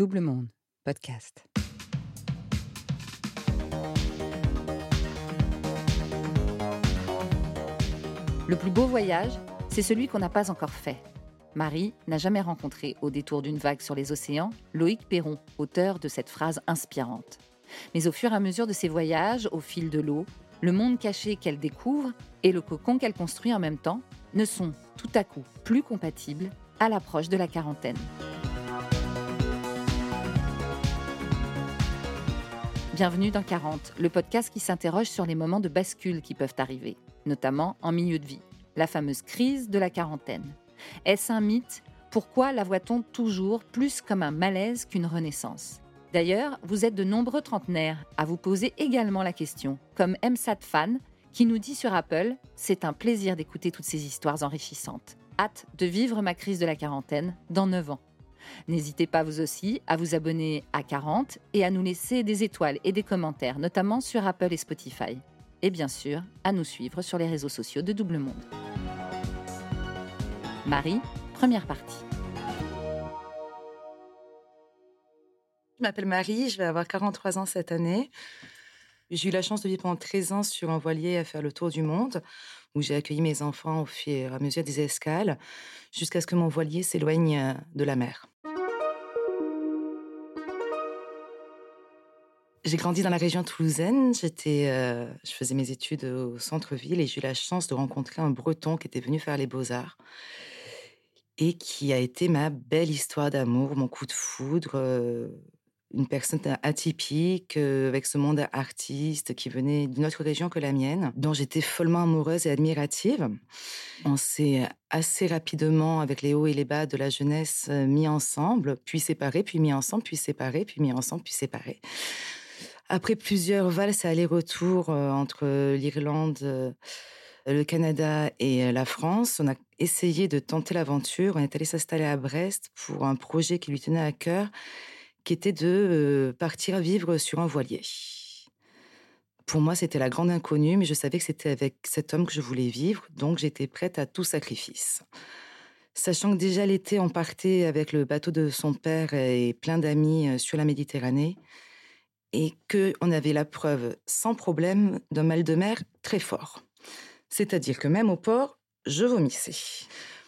Double Monde, podcast. Le plus beau voyage, c'est celui qu'on n'a pas encore fait. Marie n'a jamais rencontré, au détour d'une vague sur les océans, Loïc Perron, auteur de cette phrase inspirante. Mais au fur et à mesure de ses voyages, au fil de l'eau, le monde caché qu'elle découvre et le cocon qu'elle construit en même temps ne sont tout à coup plus compatibles à l'approche de la quarantaine. Bienvenue dans 40, le podcast qui s'interroge sur les moments de bascule qui peuvent arriver, notamment en milieu de vie, la fameuse crise de la quarantaine. Est-ce un mythe? Pourquoi la voit-on toujours plus comme un malaise qu'une renaissance? D'ailleurs, vous êtes de nombreux trentenaires à vous poser également la question, comme MSAT Fan, qui nous dit sur Apple C'est un plaisir d'écouter toutes ces histoires enrichissantes. Hâte de vivre ma crise de la quarantaine dans 9 ans. N'hésitez pas vous aussi à vous abonner à 40 et à nous laisser des étoiles et des commentaires, notamment sur Apple et Spotify. Et bien sûr, à nous suivre sur les réseaux sociaux de Double Monde. Marie, première partie. Je m'appelle Marie, je vais avoir 43 ans cette année. J'ai eu la chance de vivre pendant 13 ans sur un voilier à faire le tour du monde, où j'ai accueilli mes enfants au fur et à mesure des escales, jusqu'à ce que mon voilier s'éloigne de la mer. J'ai grandi dans la région toulousaine. J'étais, euh, je faisais mes études au centre-ville et j'ai eu la chance de rencontrer un Breton qui était venu faire les beaux-arts et qui a été ma belle histoire d'amour, mon coup de foudre. Euh, une personne atypique, euh, avec ce monde artiste qui venait d'une autre région que la mienne, dont j'étais follement amoureuse et admirative. On s'est assez rapidement, avec les hauts et les bas de la jeunesse, mis ensemble, puis séparés, puis mis ensemble, puis séparés, puis mis ensemble, puis séparés. Après plusieurs valses et allers-retours euh, entre l'Irlande, le Canada et la France, on a essayé de tenter l'aventure. On est allé s'installer à Brest pour un projet qui lui tenait à cœur qui était de euh, partir vivre sur un voilier. Pour moi, c'était la grande inconnue, mais je savais que c'était avec cet homme que je voulais vivre, donc j'étais prête à tout sacrifice. Sachant que déjà l'été, on partait avec le bateau de son père et plein d'amis euh, sur la Méditerranée, et qu'on avait la preuve sans problème d'un mal de mer très fort. C'est-à-dire que même au port, je vomissais.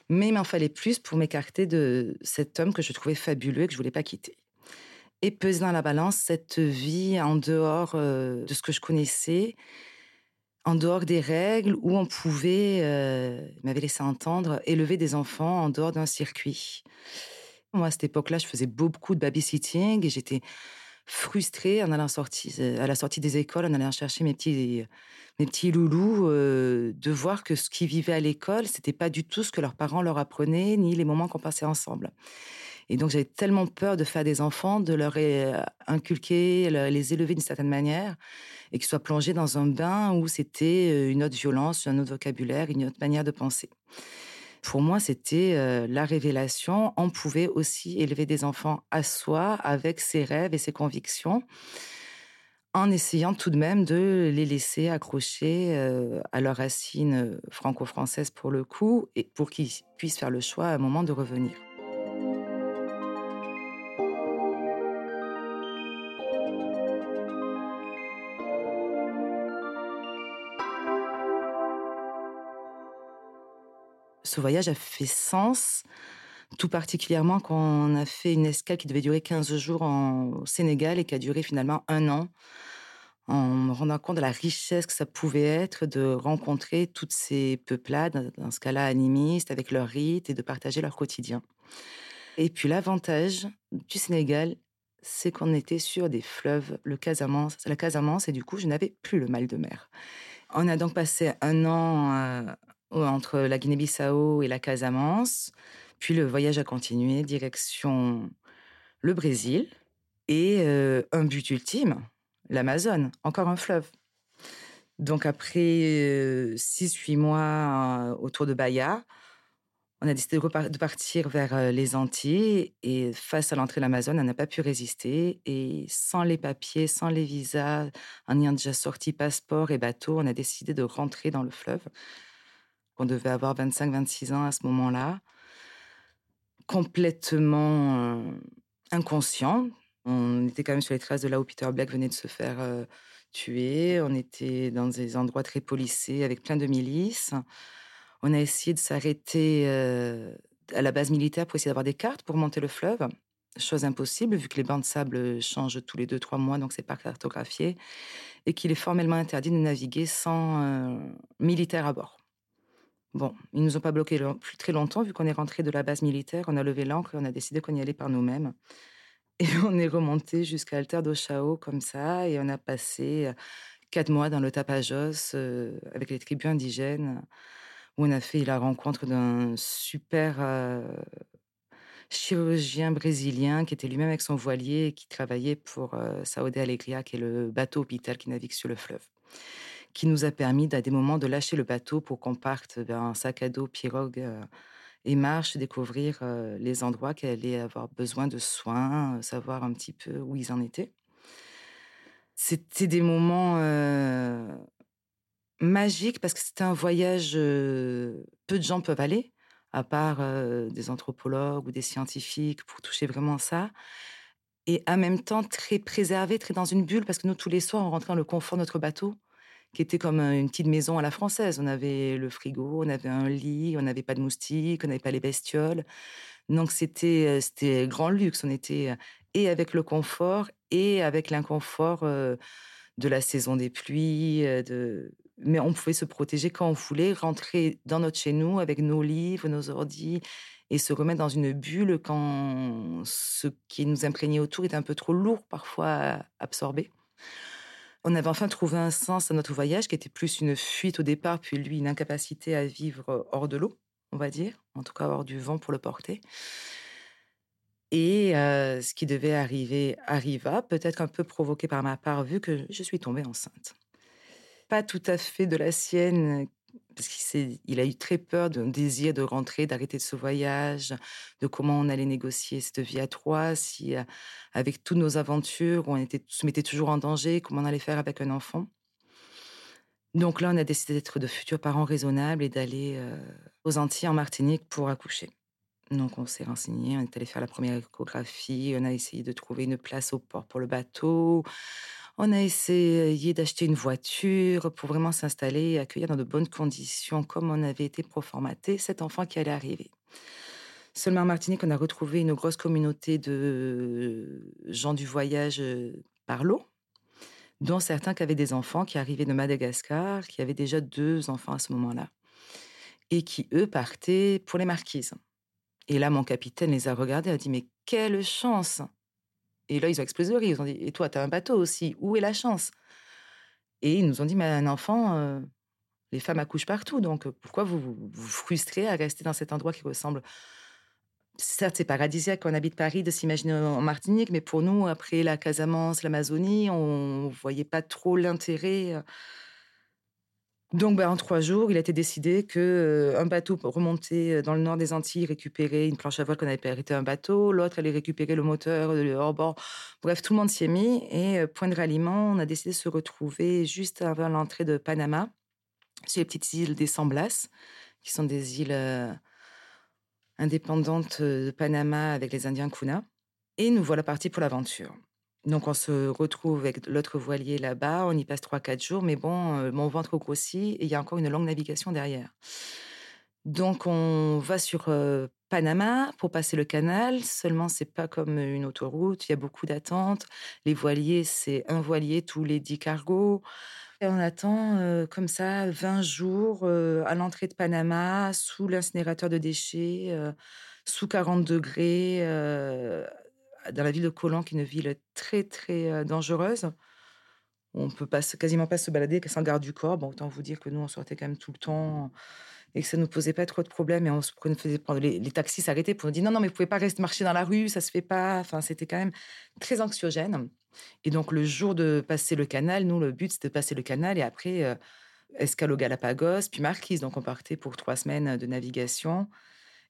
Mais il m'en fallait plus pour m'écarter de cet homme que je trouvais fabuleux et que je voulais pas quitter et peser dans la balance cette vie en dehors euh, de ce que je connaissais, en dehors des règles, où on pouvait, euh, il m'avait laissé entendre, élever des enfants en dehors d'un circuit. Moi, à cette époque-là, je faisais beaucoup de babysitting et j'étais frustrée en allant sortir, à la sortie des écoles, en allant chercher mes petits, mes petits loulous, euh, de voir que ce qu'ils vivaient à l'école, c'était pas du tout ce que leurs parents leur apprenaient, ni les moments qu'on passait ensemble. Et donc, j'avais tellement peur de faire des enfants, de leur euh, inculquer, les élever d'une certaine manière, et qu'ils soient plongés dans un bain où c'était euh, une autre violence, un autre vocabulaire, une autre manière de penser. Pour moi, c'était la révélation. On pouvait aussi élever des enfants à soi, avec ses rêves et ses convictions, en essayant tout de même de les laisser accrocher à leurs racines franco-françaises pour le coup, et pour qu'ils puissent faire le choix à un moment de revenir. Ce voyage a fait sens, tout particulièrement quand on a fait une escale qui devait durer 15 jours au Sénégal et qui a duré finalement un an, en me rendant compte de la richesse que ça pouvait être de rencontrer toutes ces peuplades, dans ce cas-là animistes, avec leurs rites et de partager leur quotidien. Et puis l'avantage du Sénégal, c'est qu'on était sur des fleuves, le Casamance, la Casamance, et du coup, je n'avais plus le mal de mer. On a donc passé un an entre la Guinée-Bissau et la Casamance. Puis le voyage a continué, direction le Brésil. Et euh, un but ultime, l'Amazone, encore un fleuve. Donc après 6-8 euh, mois euh, autour de Bahia, on a décidé de, partir vers les Antilles. Et face à l'entrée de l'Amazone, on n'a pas pu résister. Et sans les papiers, sans les visas, en ayant déjà sorti passeport et bateau, on a décidé de rentrer dans le fleuve. On devait avoir 25-26 ans à ce moment-là. Complètement euh, inconscient. On était quand même sur les traces de là où Peter Black venait de se faire tuer. On était dans des endroits très policés avec plein de milices. On a essayé de s'arrêter à la base militaire pour essayer d'avoir des cartes pour monter le fleuve. Chose impossible vu que les bancs de sable changent tous les deux, trois mois, donc c'est pas cartographié. Et qu'il est formellement interdit de naviguer sans militaire à bord. Bon, ils nous ont pas bloqué plus très longtemps vu qu'on est rentré de la base militaire, on a levé l'ancre et on a décidé qu'on y allait par nous-mêmes. Et on est remonté jusqu'à Alter do Chao comme ça et on a passé quatre mois dans le Tapajos avec les tribus indigènes où on a fait la rencontre d'un super chirurgien brésilien qui était lui-même avec son voilier et qui travaillait pour Saúde Alegria, qui est le bateau hôpital qui navigue sur le fleuve qui nous a permis à des moments de lâcher le bateau pour qu'on parte vers un sac à dos pirogue euh, et marche, découvrir euh, les endroits qui allaient avoir besoin de soins, euh, savoir un petit peu où ils en étaient. C'était des moments magiques parce que c'était un voyage peu de gens peuvent aller, à part des anthropologues ou des scientifiques pour toucher vraiment ça et en même temps très préservé, très dans une bulle, parce que nous, tous les soirs, on rentrait dans le confort de notre bateau qui était comme une petite maison à la française. On avait le frigo, on avait un lit, on n'avait pas de moustiques, on n'avait pas les bestioles. Donc c'était c'était grand luxe. On était et avec le confort et avec l'inconfort de la saison des pluies. Mais on pouvait se protéger quand on voulait, rentrer dans notre chez nous avec nos livres, nos ordis et se remettre dans une bulle quand ce qui nous imprégnait autour était un peu trop lourd parfois à absorber. On avait enfin trouvé un sens à notre voyage qui était plus une fuite au départ, puis lui une incapacité à vivre hors de l'eau, on va dire, en tout cas hors du vent pour le porter. Et ce qui devait arriver arriva, peut-être un peu provoqué par ma part, vu que je suis tombée enceinte. Pas tout à fait de la sienne parce qu'il a eu très peur d'un désir de rentrer, d'arrêter ce voyage, de comment on allait négocier cette vie à trois, si euh, avec toutes nos aventures, on était, se mettait toujours en danger, comment on allait faire avec un enfant. Donc là, on a décidé d'être de futurs parents raisonnables et d'aller euh, aux Antilles en Martinique pour accoucher. Donc on s'est renseigné, on est allé faire la première échographie, on a essayé de trouver une place au port pour le bateau. On a essayé d'acheter une voiture pour vraiment s'installer et accueillir dans de bonnes conditions, comme on avait été proformaté cet enfant qui allait arriver. Seulement en Martinique, on a retrouvé une grosse communauté de gens du voyage euh, par l'eau, dont certains qui avaient des enfants qui arrivaient de Madagascar, qui avaient déjà deux enfants à ce moment-là, et qui, eux, partaient pour les marquises. Et là, mon capitaine les a regardés a dit, mais quelle chance et là, ils ont explosé Ils ont dit Et toi, tu as un bateau aussi. Où est la chance? Et ils nous ont dit Mais un enfant, euh, les femmes accouchent partout. Donc pourquoi vous vous, frustrez à rester dans cet endroit qui ressemble? Certes, c'est paradisiaque on habite Paris de s'imaginer en Martinique, mais pour nous, après la Casamance, l'Amazonie, on voyait pas trop l'intérêt. Euh, donc, ben, en trois jours, il a été décidé que euh, un bateau remonter euh, dans le nord des Antilles, récupérer une planche à voile qu'on avait arrêté un bateau, l'autre allait récupérer le moteur, le hors-bord. Bref, tout le monde s'y est mis. Et euh, point de ralliement, on a décidé de se retrouver juste avant l'entrée de Panama, sur les petites îles des San qui sont des îles indépendantes de Panama avec les Indiens Kuna. Et nous voilà partis pour l'aventure. Donc, on se retrouve avec l'autre voilier là-bas. On y passe 3-4 jours. Mais bon, euh, mon ventre grossit et il y a encore une longue navigation derrière. Donc, on va sur euh, Panama pour passer le canal. Seulement, c'est pas comme une autoroute. Il y a beaucoup d'attentes. Les voiliers, c'est un voilier tous les 10 cargos. Et on attend euh, comme ça 20 jours à l'entrée de Panama, sous l'incinérateur de déchets, sous 40 degrés, dans la ville de Colomb, qui est une ville très, très dangereuse. On peut pas, quasiment pas se balader sans garde du corps. Bon, autant vous dire que nous, on sortait quand même tout le temps et que ça ne nous posait pas trop de problèmes. Et on se faisait prendre. Les, taxis s'arrêtaient pour nous dire non, non, mais vous pouvez pas rester marcher dans la rue, ça se fait pas. Enfin, c'était quand même très anxiogène. Et donc, le jour de passer le canal, nous, le but, c'était de passer le canal et après, au Galapagos, puis Marquise. Donc, on partait pour trois semaines de navigation.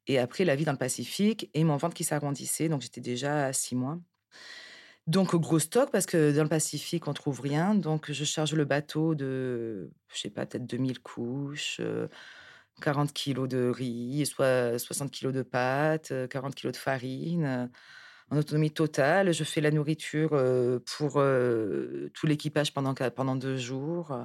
Et après, la vie dans le Pacifique et mon ventre qui s'arrondissait. Donc, j'étais déjà à six mois. Donc, gros stock parce que dans le Pacifique, on trouve rien. Donc, je charge le bateau de, je sais pas, peut-être 2000 couches, 40 euh, kilos de riz, soit 60 kilos de pâtes, 40 euh, kilos de farine. en autonomie totale. Je fais la nourriture pour tout l'équipage pendant deux jours.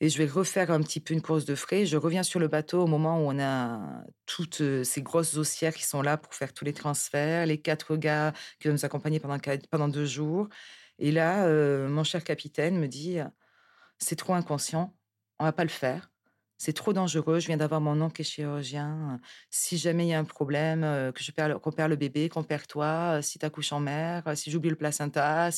Et je vais refaire un petit peu une course de frais. Je reviens sur le bateau au moment où on a toutes ces grosses haussières qui sont là pour faire tous les transferts, les quatre gars qui vont nous accompagner pendant, pendant deux jours. Et là, mon cher capitaine me dit, c'est trop inconscient, on va pas le faire. C'est trop dangereux. Je viens d'avoir mon oncle qui est chirurgien. Si jamais il y a un problème, que je perds, qu'on perd le bébé, qu'on perd toi, si tu accouches en mer, si j'oublie le placenta.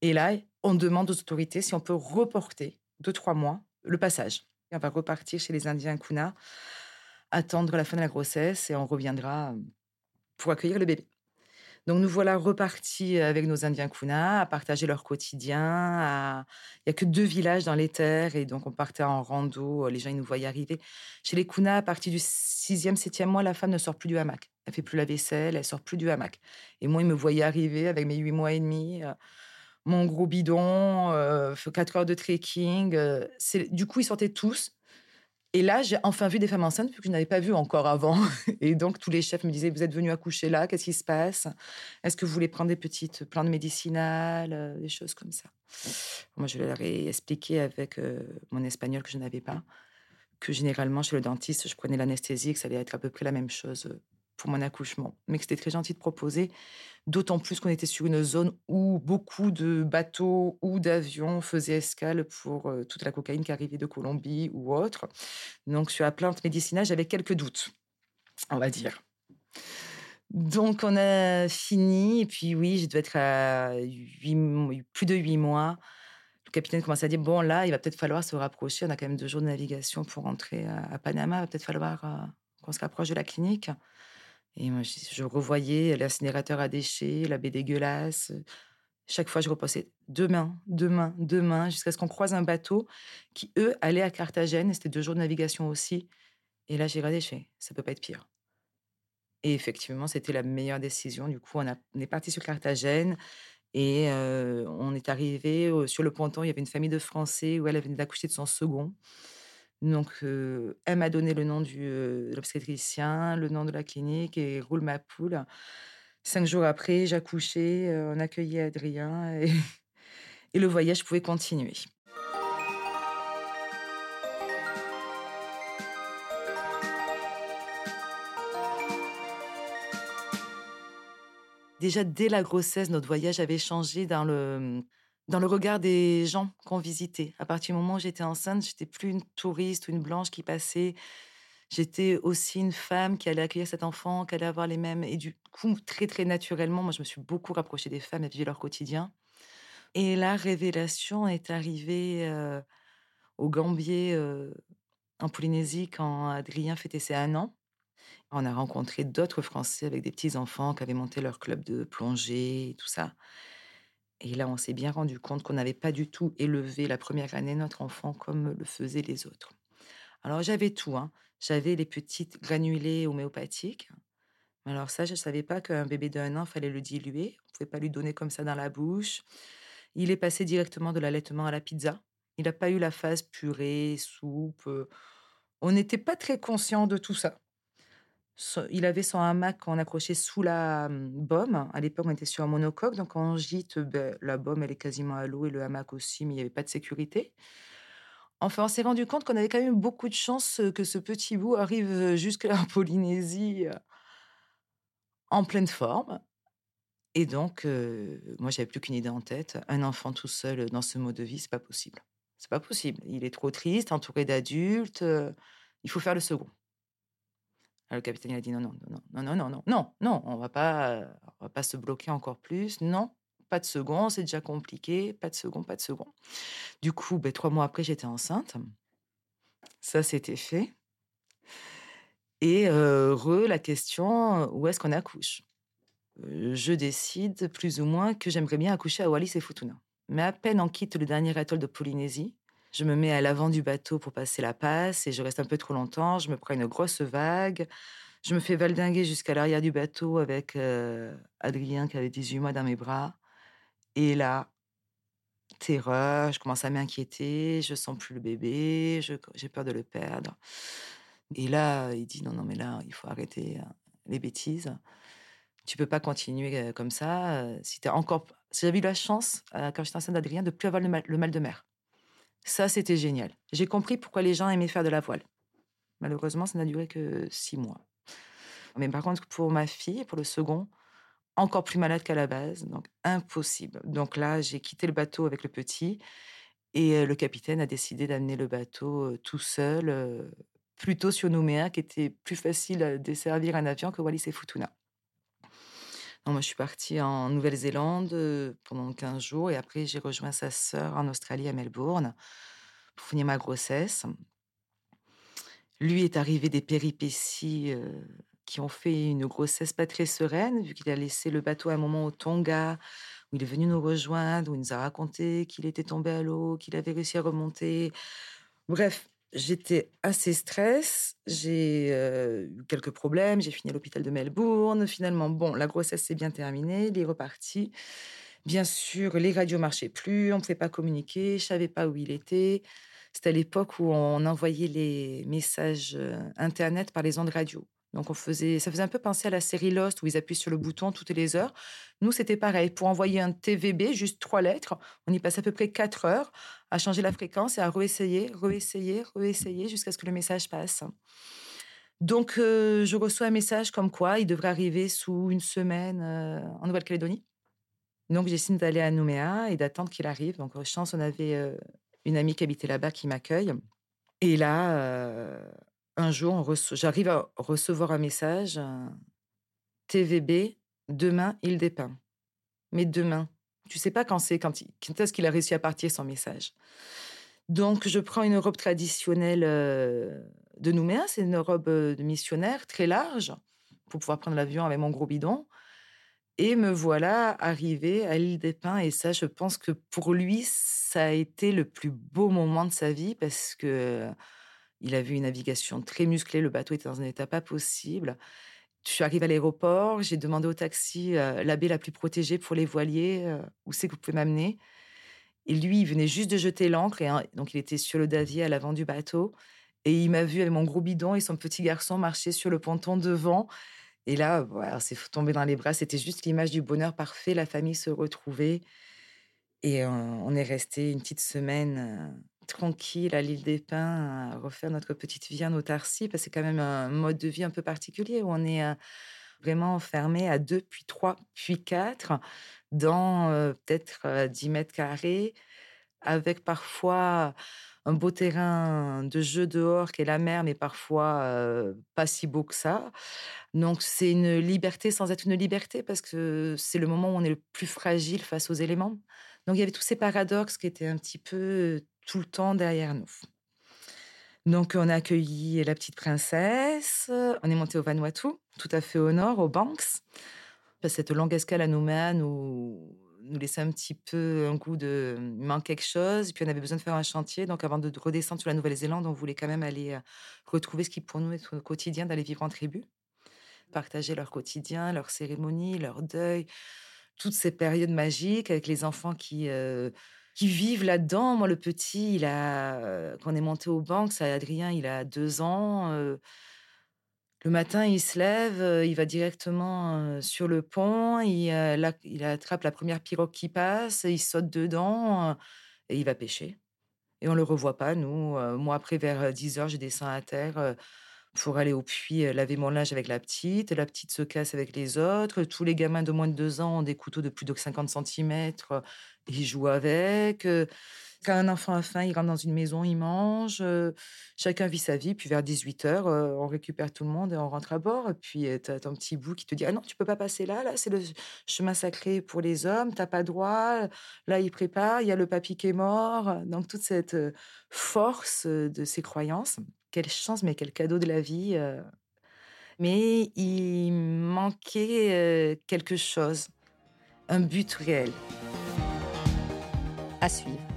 Et là, on demande aux autorités si on peut reporter deux, trois mois le passage. on va repartir chez les Indiens Kuna, attendre la fin de la grossesse et on reviendra pour accueillir le bébé. Donc nous voilà repartis avec nos Indiens Kuna à partager leur quotidien. Il n'y a que deux villages dans les terres et donc on partait en rando. Les gens ils nous voyaient arriver. Chez les Kuna, à partir du sixième, septième mois, la femme ne sort plus du hamac. Elle fait plus la vaisselle, elle sort plus du hamac. Et moi, ils me voyaient arriver avec mes huit mois et demi, euh, mon gros bidon, euh, quatre heures de trekking. Euh, du coup, ils sortaient tous. Et là, j'ai enfin vu des femmes enceintes que je n'avais pas vu encore avant. Et donc, tous les chefs me disaient Vous êtes venus accoucher là Qu'est-ce qui se passe? Est-ce que vous voulez prendre des petites plantes médicinales euh, Des choses comme ça? Moi, je leur ai expliqué avec euh, mon espagnol que je n'avais pas, que généralement, chez le dentiste, je prenais l'anesthésie, que ça allait être à peu près la même chose pour mon accouchement. Mais que c'était très gentil de proposer, d'autant plus qu'on était sur une zone où beaucoup de bateaux ou d'avions faisaient escale pour euh, toute la cocaïne qui arrivait de Colombie ou autre. Donc sur la plante médicinale, j'avais quelques doutes, on va dire. Donc on a fini, et puis oui, je devais être à plus de huit mois. Le capitaine commence à dire, bon là, il va peut-être falloir se rapprocher, on a quand même deux jours de navigation pour rentrer à, Panama, il va peut-être falloir euh, qu'on se rapproche de la clinique. Et moi, je, revoyais l'incinérateur à déchets, la baie dégueulasse. Chaque fois, je repassais demain, demain, demain, jusqu'à ce qu'on croise un bateau qui, eux, allait à Carthagène. C'était deux jours de navigation aussi. Et là, j'ai regardé, je fais, ça peut pas être pire. Et effectivement, c'était la meilleure décision. Du coup, on, a, est parti sur Carthagène et on est arrivé sur le ponton. Il y avait une famille de Français où elle venait d'accoucher de son second. Donc, elle m'a donné le nom du, de l'obstétricien, le nom de la clinique et roule ma poule. Cinq jours après, j'accouchais, on accueillait Adrien et, et le voyage pouvait continuer. Déjà, dès la grossesse, notre voyage avait changé dans le, dans le regard des gens qu'on visitait. À partir du moment où j'étais enceinte, j'étais plus une touriste ou une blanche qui passait. J'étais aussi une femme qui allait accueillir cet enfant, qui allait avoir les mêmes. Et du coup, très, très naturellement, moi, je me suis beaucoup rapprochée des femmes et vivre leur quotidien. Et la révélation est arrivée euh, au Gambier, euh, en Polynésie, quand Adrien fêtait ses un an. On a rencontré d'autres Français avec des petits-enfants qui avaient monté leur club de plongée et tout ça. Et là, on s'est bien rendu compte qu'on n'avait pas du tout élevé la première année notre enfant comme le faisaient les autres. Alors j'avais tout, hein. j'avais les petites granulés homéopathiques. Alors ça, je ne savais pas qu'un bébé d'un an, fallait le diluer. On ne pouvait pas lui donner comme ça dans la bouche. Il est passé directement de l'allaitement à la pizza. Il n'a pas eu la phase purée, soupe. Euh. On n'était pas très conscient de tout ça il avait son hamac qu'on accrochait sous la baume. À l'époque, on était sur un monocoque, donc en gîte, ben, la baume, elle est quasiment à l'eau et le hamac aussi, mais il n'y avait pas de sécurité. Enfin, on s'est rendu compte qu'on avait quand même beaucoup de chance que ce petit bout arrive jusqu'à la Polynésie en pleine forme. Et donc, moi, j'avais plus qu'une idée en tête. Un enfant tout seul dans ce mode de vie, c'est pas possible. C'est pas possible. Il est trop triste, entouré d'adultes. il faut faire le second le capitaine a dit non, non, non, non, non, non, non, non, on va pas, on va pas se bloquer encore plus. Non, pas de second, c'est déjà compliqué. Pas de second, pas de second. Du coup, ben, trois mois après, j'étais enceinte. Ça, c'était fait. Et re, la question, où est-ce qu'on accouche? Je décide plus ou moins que j'aimerais bien accoucher à Wallis et Futuna. Mais à peine on quitte le dernier atoll de Polynésie, je me mets à l'avant du bateau pour passer la passe et je reste un peu trop longtemps. Je me prends une grosse vague. Je me fais valdinguer jusqu'à l'arrière du bateau avec euh, Adrien qui avait 18 mois dans mes bras. Et là, terreur, je commence à m'inquiéter, je sens plus le bébé, j'ai peur de le perdre. Et là, il dit non, non, mais là, il faut arrêter hein, les bêtises. Tu peux pas continuer comme ça. Si tu encore, si j'avais eu la chance quand j'étais enceinte d'Adrien de plus avoir le mal, de mer. Ça, c'était génial. J'ai compris pourquoi les gens aimaient faire de la voile. Malheureusement, ça n'a duré que six mois. Mais par contre, pour ma fille, pour le second, encore plus malade qu'à la base, donc impossible. Donc là, j'ai quitté le bateau avec le petit et le capitaine a décidé d'amener le bateau tout seul, plutôt sur Nouméa, qui était plus facile à desservir un avion que Wallis et Futuna. Moi, je suis partie en Nouvelle-Zélande pendant 15 jours et après, j'ai rejoint sa sœur en Australie, à Melbourne, pour finir ma grossesse. Lui est arrivé des péripéties qui ont fait une grossesse pas très sereine, vu qu'il a laissé le bateau à un moment au Tonga, où il est venu nous rejoindre, où il nous a raconté qu'il était tombé à l'eau, qu'il avait réussi à remonter. Bref, j'étais assez stress, j'ai eu quelques problèmes, j'ai fini à l'hôpital de Melbourne. Finalement, bon, la grossesse s'est bien terminée, il est reparti. Bien sûr, les radios marchaient plus, on ne pouvait pas communiquer, je savais pas où il était. C'était à l'époque où on envoyait les messages internet par les ondes radio. Donc on faisait, ça faisait un peu penser à la série Lost où ils appuient sur le bouton toutes les heures. Nous, c'était pareil. Pour envoyer un TVB, juste trois lettres, on y passe à peu près quatre heures à changer la fréquence et à réessayer, réessayer, réessayer jusqu'à ce que le message passe. Donc euh, je reçois un message comme quoi il devrait arriver sous une semaine euh, en Nouvelle-Calédonie. Donc j'essaie d'aller à Nouméa et d'attendre qu'il arrive. Donc chance, on avait euh, une amie qui habitait là-bas qui m'accueille. Et là, un jour, j'arrive à recevoir un message TVB, demain, il dépeint. Mais demain, tu sais pas quand c'est, quand, est-ce qu'il a réussi à partir son message. Donc, je prends une robe traditionnelle de Nouméa, c'est une robe de missionnaire très large pour pouvoir prendre l'avion avec mon gros bidon. Et me voilà arrivée à l'île des Pins. Et ça, je pense que pour lui, ça a été le plus beau moment de sa vie parce que il a vu une navigation très musclée. Le bateau était dans un état pas possible. Je suis arrivée à l'aéroport. J'ai demandé au taxi euh, la baie la plus protégée pour les voiliers. Euh, où c'est que vous pouvez m'amener Et lui, il venait juste de jeter l'ancre. Donc, il était sur le davier à l'avant du bateau. Et il m'a vu avec mon gros bidon et son petit garçon marcher sur le ponton devant. Et là, c'est tombé dans les bras. C'était juste l'image du bonheur parfait. La famille se retrouvait. Et on est resté une petite semaine tranquille à l'île des Pins, refaire notre petite vie en autarcie, parce que c'est quand même un mode de vie un peu particulier où on est vraiment enfermé à deux, puis trois, puis quatre, dans peut-être 10 mètres carrés, avec parfois un beau terrain de jeu dehors qui est la mer, mais parfois pas si beau que ça. Donc c'est une liberté sans être une liberté, parce que c'est le moment où on est le plus fragile face aux éléments. Donc il y avait tous ces paradoxes qui étaient un petit peu tout le temps derrière nous. Donc, on a accueilli la petite princesse. On est monté au Vanuatu, tout à fait au nord, au Banks. Cette longue escale à Nouméa nous, laissait un petit peu un goût de il manque quelque chose. Et puis, on avait besoin de faire un chantier. Donc, avant de redescendre sur la Nouvelle-Zélande, on voulait quand même aller euh, retrouver ce qui, pour nous, est au quotidien, d'aller vivre en tribu. Partager leur quotidien, leur cérémonie, leur deuil, toutes ces périodes magiques avec les enfants qui. Euh, qui vivent là-dedans. Moi, le petit, il a, quand on est monté aux banques, ça, Adrien, il a deux ans. le matin, il se lève, il va directement sur le pont, il, attrape la première pirogue qui passe, il saute dedans et il va pêcher. Et on le revoit pas, nous. moi, après, vers 10 heures, je descends à terre pour aller au puits laver mon linge avec la petite. La petite se casse avec les autres. Tous les gamins de moins de deux ans ont des couteaux de plus de 50 cm. Ils jouent avec. Quand un enfant a faim, il rentre dans une maison, il mange. chacun vit sa vie. Puis vers 18 h on récupère tout le monde et on rentre à bord. Et puis tu as ton petit bout qui te dit Ah non, tu peux pas passer là. Là, c'est le chemin sacré pour les hommes. T'as pas droit. Là, il prépare. Il y a le papy qui est mort. Donc toute cette force de ces croyances quelle chance, mais quel cadeau de la vie. Mais il manquait quelque chose, un but réel. À suivre.